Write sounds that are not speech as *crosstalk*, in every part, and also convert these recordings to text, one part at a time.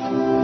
Thank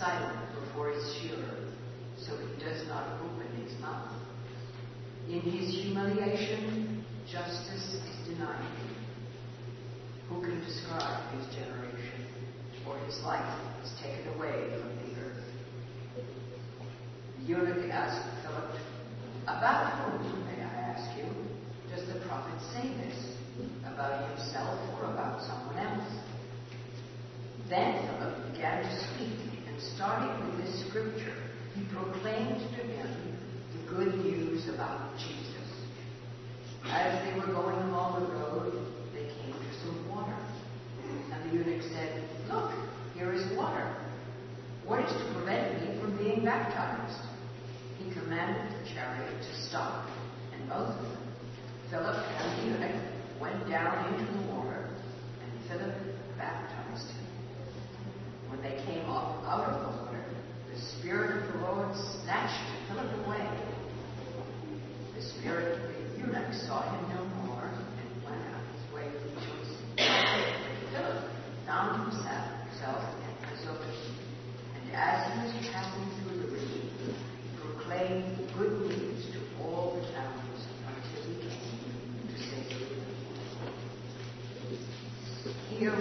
silent before his shearer, so he does not open his mouth. In his humiliation, justice is denied him. Who can describe his generation? For his life is taken away from the earth. Eunuch asked Philip, About whom, may I ask you, does the prophet say this? About himself or about someone else? Then Philip began to speak, starting with this scripture, he proclaimed to him the good news about Jesus. As they were going along the road, they came to some water. And the eunuch said, Look, here is water. What is to prevent me from being baptized? He commanded the chariot to stop, and both of them, Philip and the eunuch, went down into the water, and Philip baptized. When they came up out of the water, the Spirit of the Lord snatched Philip away. The Spirit of the eunuch saw him no more, and went on his way rejoicing. But Philip found himself in Azotus, and as he was passing through the region, he proclaimed the good news to all the towns until he came to Caesarea. Hear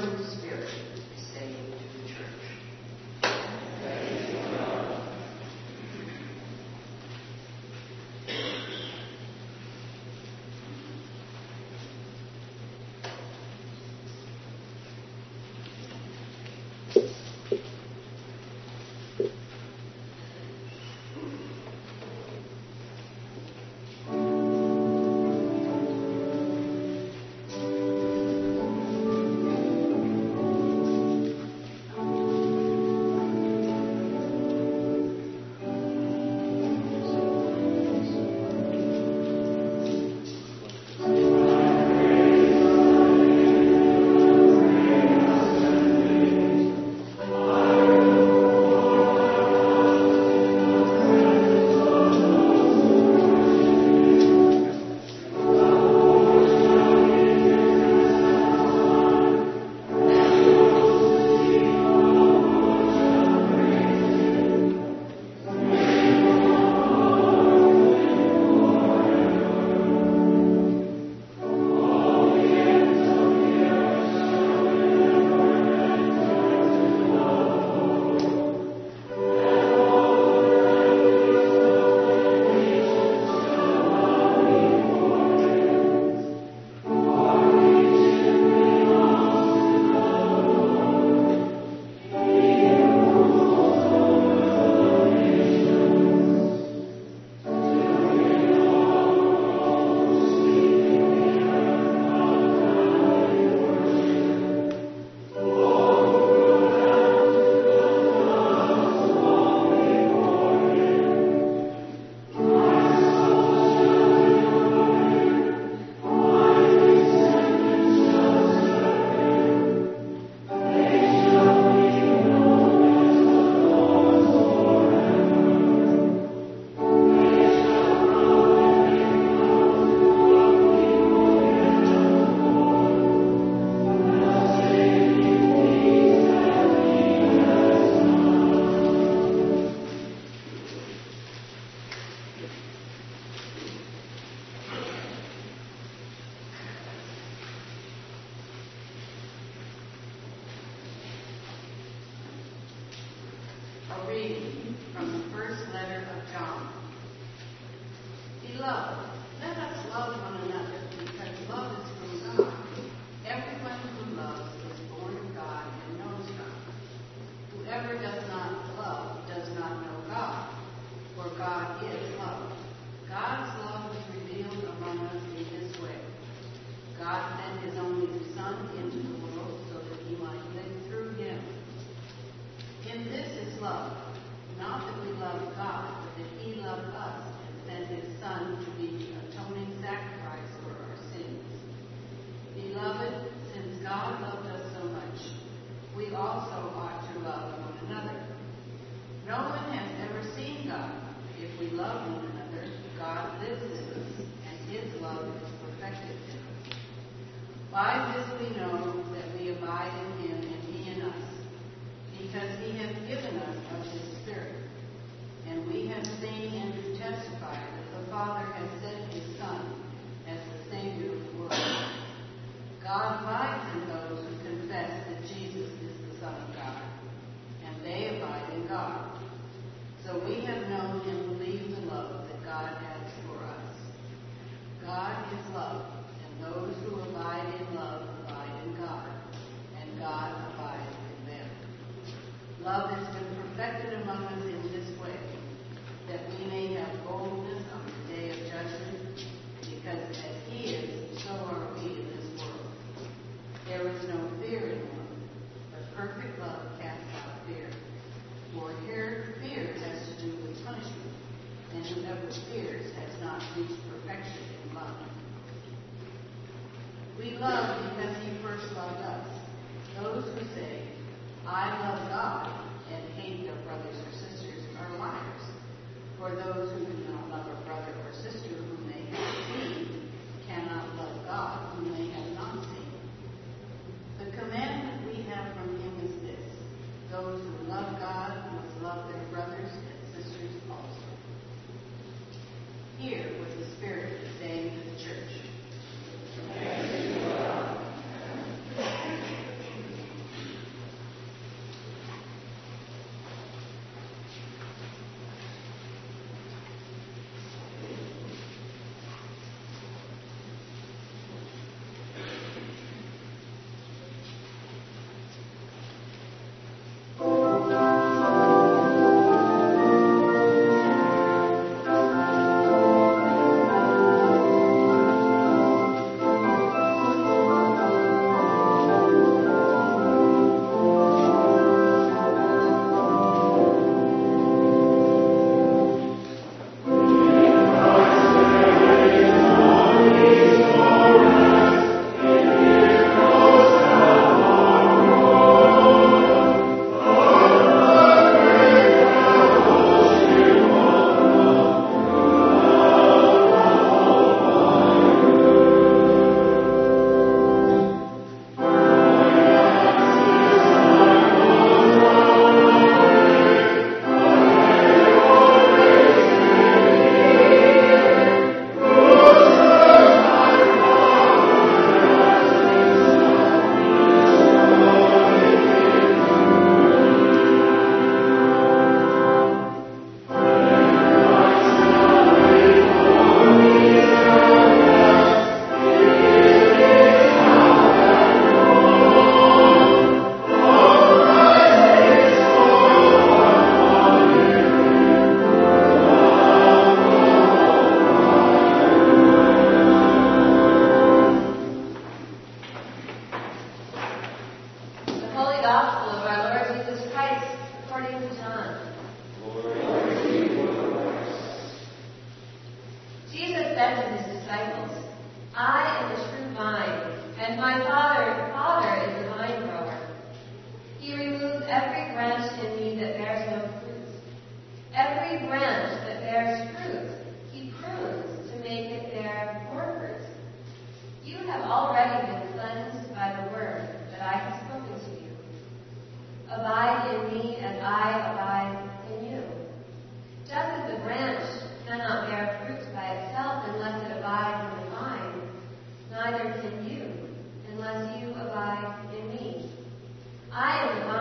I am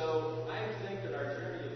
So I think that our journey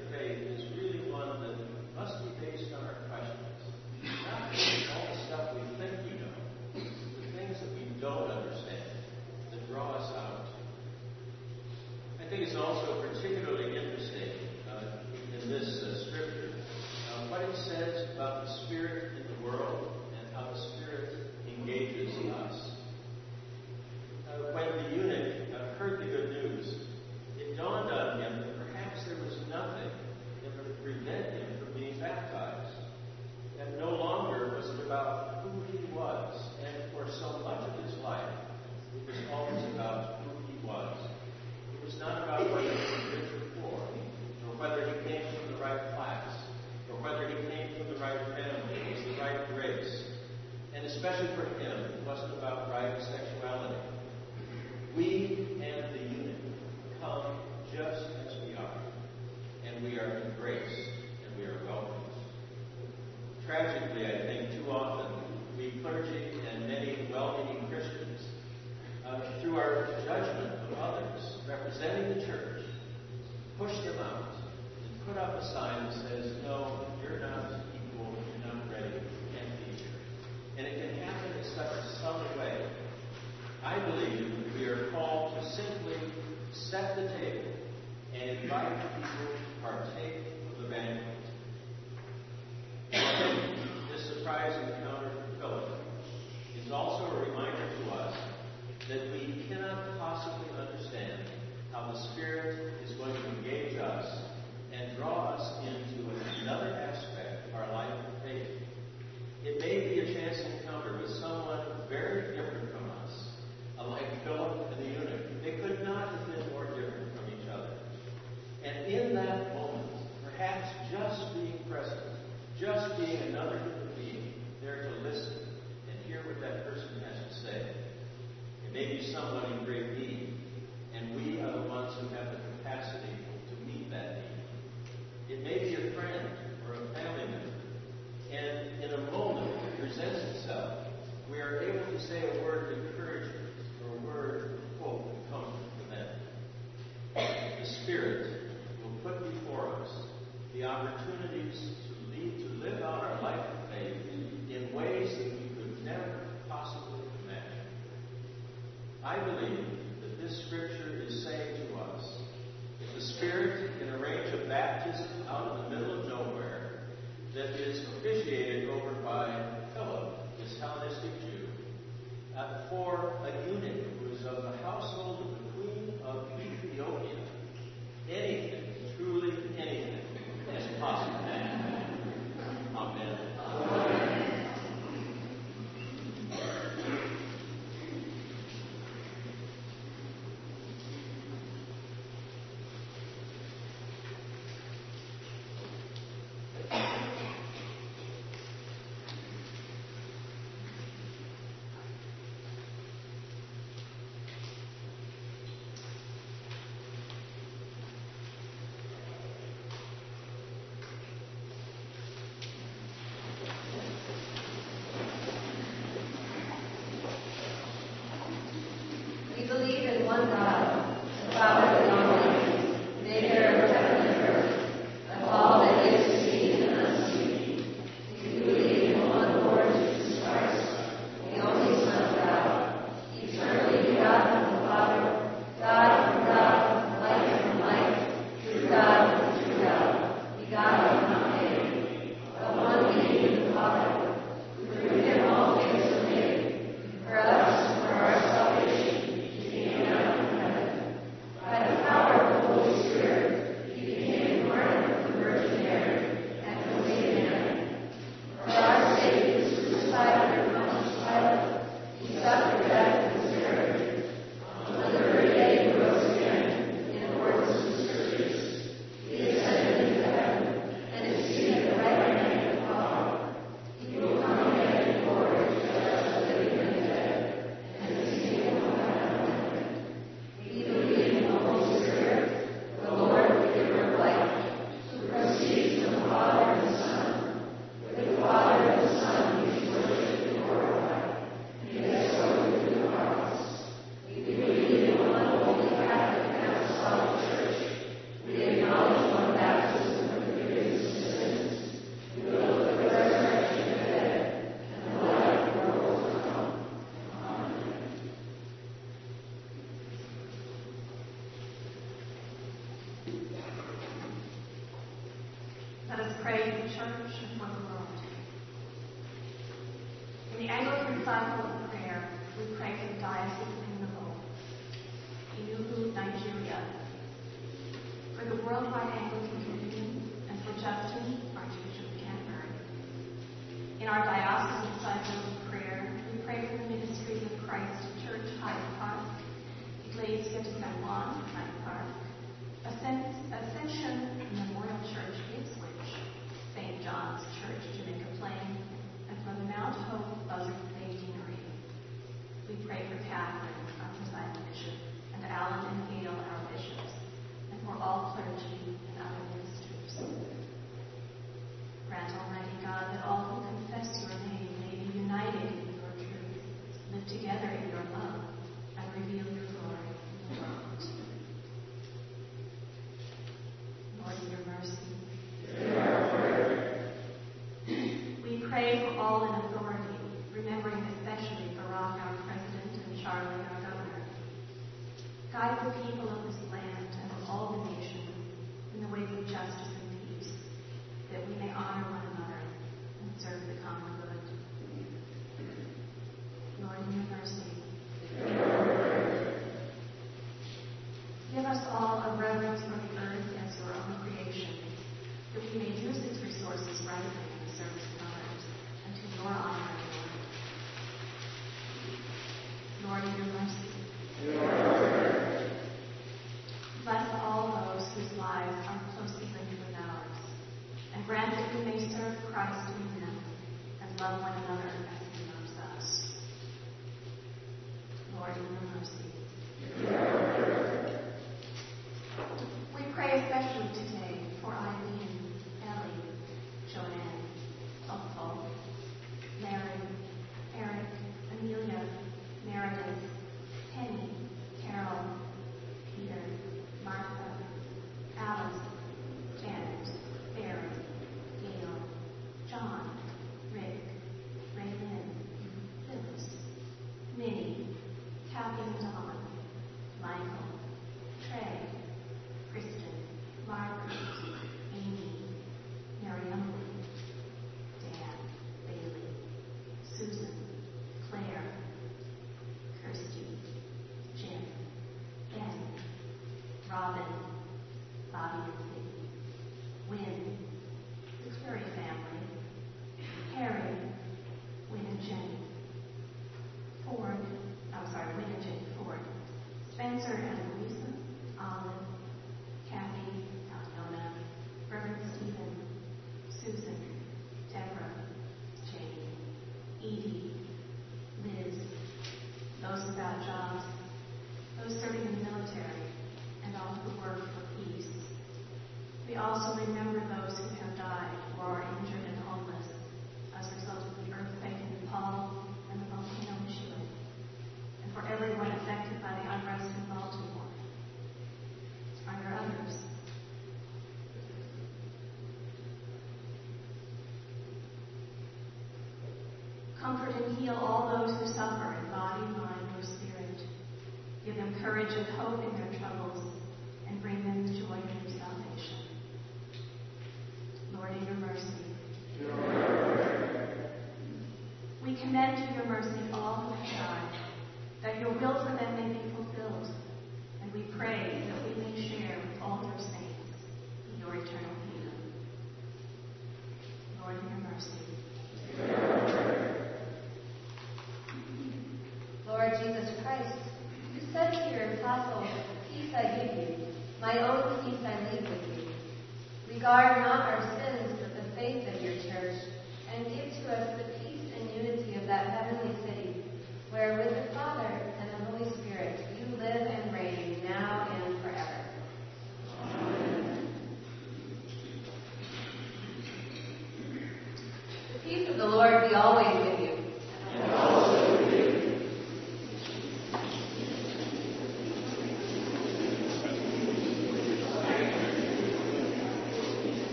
courage and hope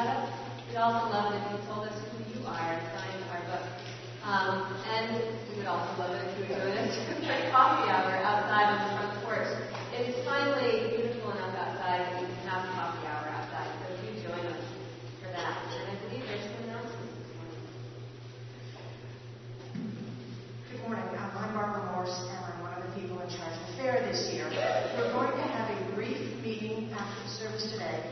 about us. We'd also love it if you told us who you are and signed our book. Um, and we would also love it if you would join us for coffee hour outside on the front porch. It is finally beautiful enough outside that you can have coffee hour outside, so if you join us for that. And I believe there's some announcements this morning. Good morning. I'm Barbara Morse, and I'm one of the people in charge of the fair this year. We're going to have a brief meeting after the service today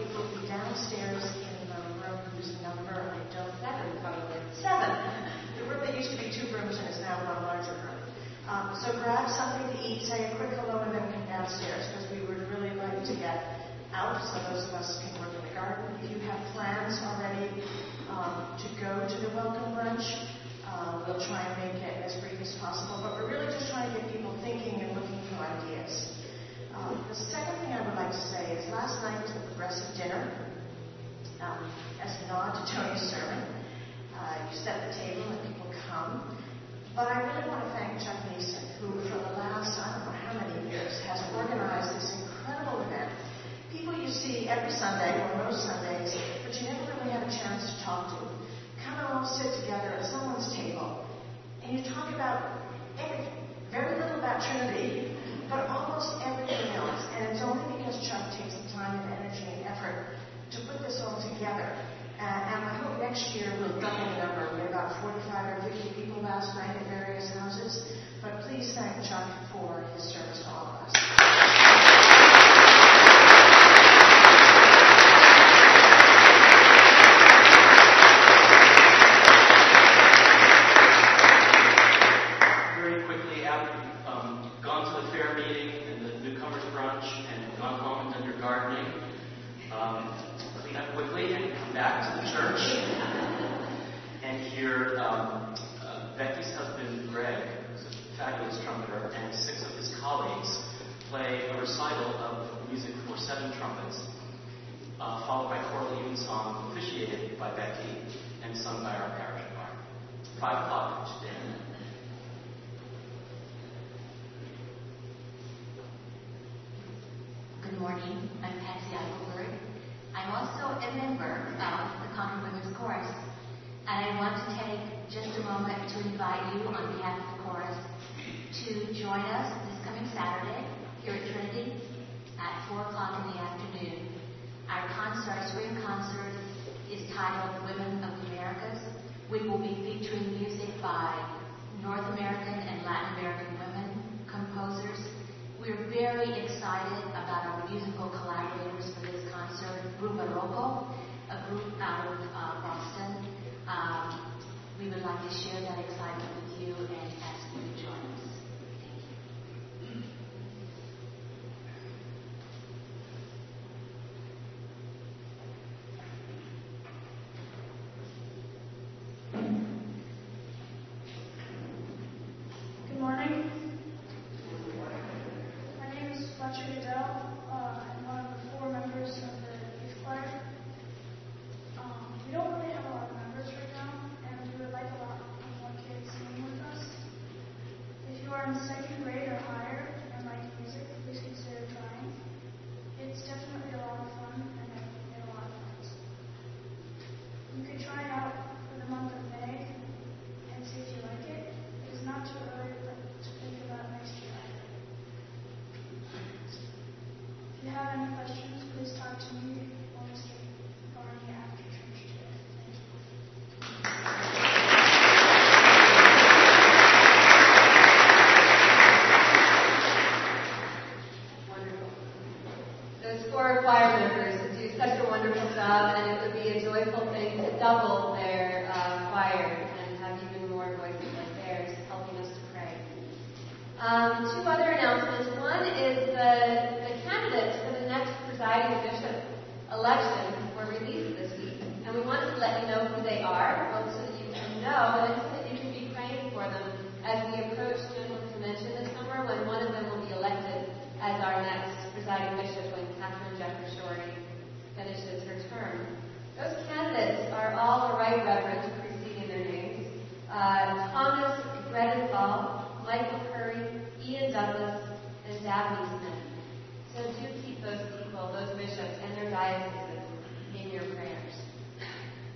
it will be downstairs in the room whose number I don't know, probably seven. *laughs* The room that used to be two rooms and is now one larger room. Um, so grab something to eat, say a quick hello, and then come downstairs because we would really like to get out. So those of us can work in the garden, if you have plans already um, to go to the welcome lunch, uh, we'll try and make it as brief as possible. But we're really just trying to get people thinking and looking for ideas. Um, the second thing I would like to say is last night was the progressive dinner. Um, as a nod to Tony's sermon, uh, you set the table and people come. But I really want to thank Chuck Mason, who for the last, I don't know how many years, has organized this incredible event. People you see every Sunday or most Sundays, but you never really have a chance to talk to. Come and all sit together at someone's table, and you talk about. Very little about Trinity, but almost everything else. And it's only because Chuck takes the time and energy and effort to put this all together. Uh, and I hope next year we'll double the number. We had about 45 or 50 people last night at various houses. But please thank Chuck for his service to all of us. Very quickly, after you've um, gone to the fair meeting and the newcomers brunch and gone home and done your gardening, um, clean up quickly and come back to the church and hear um, uh, Becky's husband, Greg, who's a fabulous trumpeter, and six of his colleagues play of music for seven trumpets, uh, followed by choral song officiated by Becky and sung by our parish choir. Five o'clock each day. Good morning. I'm Patsy Eichelberg. I'm also a member of the Concord Women's Chorus. And I want to take just a moment to invite you on behalf of the chorus to join us this coming Saturday here at Trinity at 4 o'clock in the afternoon. Our concert, our concert, is titled Women of the Americas. We will be featuring music by North American and Latin American women, composers, we're very excited about our musical collaborators for this concert, Rumba Roco, a group out of uh, Boston. Um, we would like to share that excitement with you and ask you to join us. Thank you. Good morning. My name is Fletcher Goodell. Uh, I'm one of the four members of the youth choir. Um, we don't really have a lot of members right now, and we would like a lot more kids singing with us. If you are in second grade or higher and like music, please consider trying. It's definitely a lot of fun, and I made a lot of friends. You could try it out for the month of May and see if you like it. It is not too early but to think about next year. If you have any questions, please talk to me or Mr. Barney after church today. Thank you. Wonderful. Those four choir members do such a wonderful job, and it would be a joyful thing to double their uh, choir and have even more voices like theirs helping us to pray. Um, two other announcements. One is the, the candidates for the next presiding bishop election were released this week, and we wanted to let you know who they are, both so that you can know and so that you can be praying for them as we approach General Convention this summer, when one of them will be elected as our next presiding bishop when Katharine Jefferts Schori finishes her term. Those candidates are all the right reverend preceding their names. Uh, Thomas Breidenthal, Michael Curry, Ian Douglas, and Dabney Smith. So do keep those people, those bishops, in your prayers.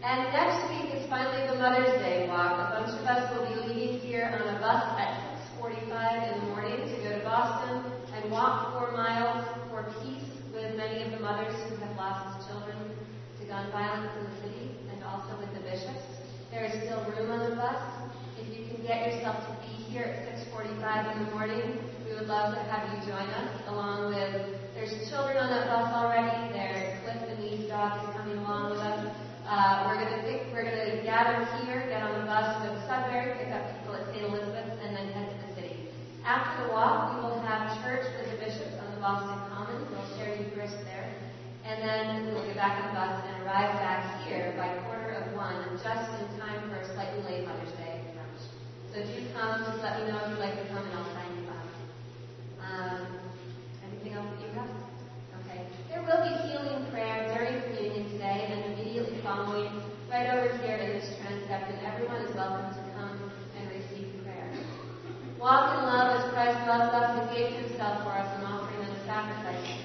And next week is finally the Mother's Day walk. A bunch of us will be leaving here on a bus at 6:45 in the morning to go to Boston and walk four miles for peace with many of the mothers who have lost children to gun violence in the city, and also with the bishops. There is still room on the bus. If you can get yourself to be here at 6:45 in the morning, we would love to have you join us. Along with there's children on that bus already. There's These dogs coming along with us. Uh, we're gonna pick, we're gonna gather here, get on the bus, go to Sudbury, pick up people at St. Elizabeth's, and then head to the city. After the walk, we will have church with the bishops on the Boston Commons. They'll share Eucharist there. And then we'll get back on the bus and arrive back here by quarter of one, just in time for a slightly late Mother's Day brunch. So do come, just let me know if you'd like to come and I'll sign you up. Um, anything else that you have? Okay. There will be healing prayer during communion today and immediately following right over here in this transept, and everyone is welcome to come and receive prayer. Walk in love as Christ loved us and gave himself for us, an offering and a sacrifice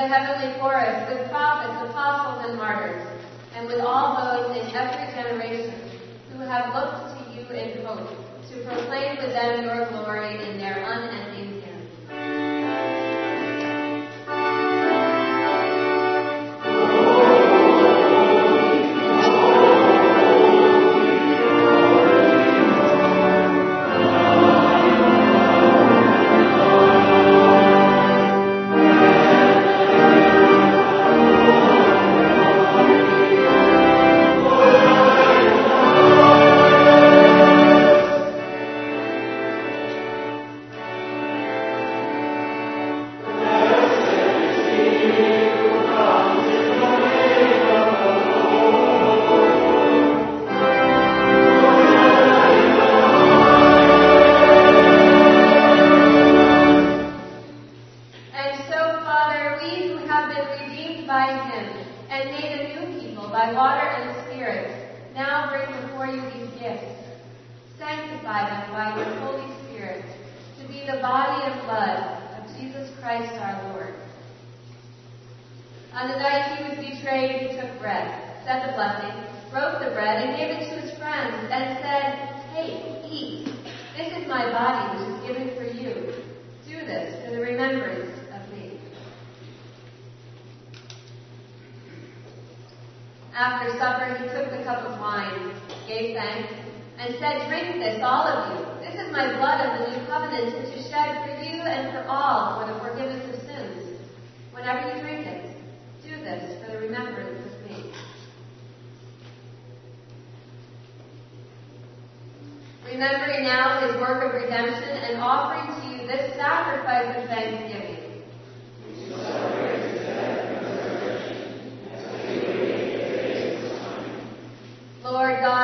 the heavenly chorus with prophets, apostles, and martyrs, and with all those in every generation who have looked to you in hope to proclaim with them your glory in their unending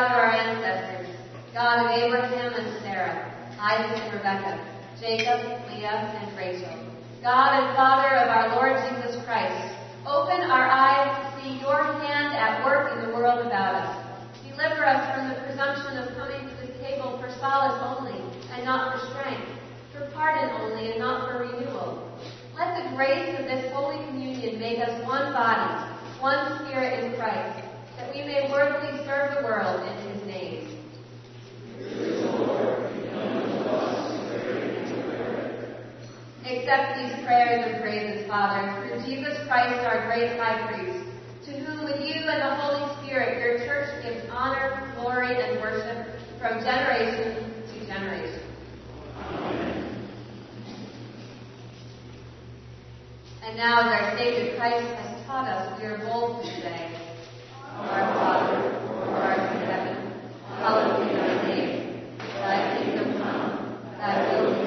God of our ancestors, God of Abraham and Sarah, Isaac and Rebecca, Jacob, Leah, and Rachel, God and Father of our Lord Jesus Christ, open our eyes to see your hand at work in the world about us. Deliver us from the presumption of coming to this table for solace only and not for strength, for pardon only and not for renewal. Let the grace of this Holy Communion make us one body, one spirit in Christ we may worthily serve the world in his name. Accept these prayers and praises, Father, through Jesus Christ, our great high priest, to whom with you and the Holy Spirit your church gives honor, glory, and worship from generation to generation. Amen. And now, as our Savior Christ has taught us, we are bold today Thy kingdom come, thy will be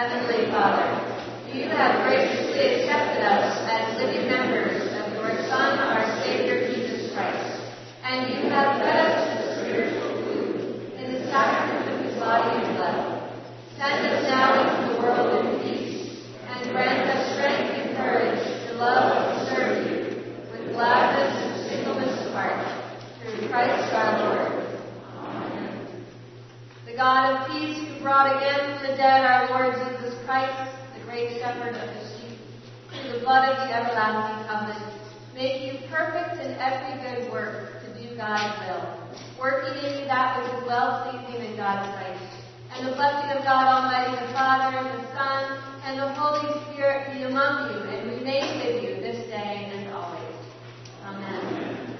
Heavenly Father, you have graciously accepted us as living members of your Son, our Savior, Jesus Christ, and you have fed us with spiritual food in the sacrament of his body and blood. Send us now into the world in peace, and grant us strength and courage to love and serve you with gladness and singleness of heart, through Christ our Lord. Amen. The God of peace who brought again from the dead our Lord Jesus Christ, the great shepherd of the sheep, through the blood of the everlasting covenant, make you perfect in every good work to do God's will, working in you that which is well pleasing in God's sight. And the blessing of God Almighty, the Father, and the Son, and the Holy Spirit be among you and remain with you this day and always. Amen.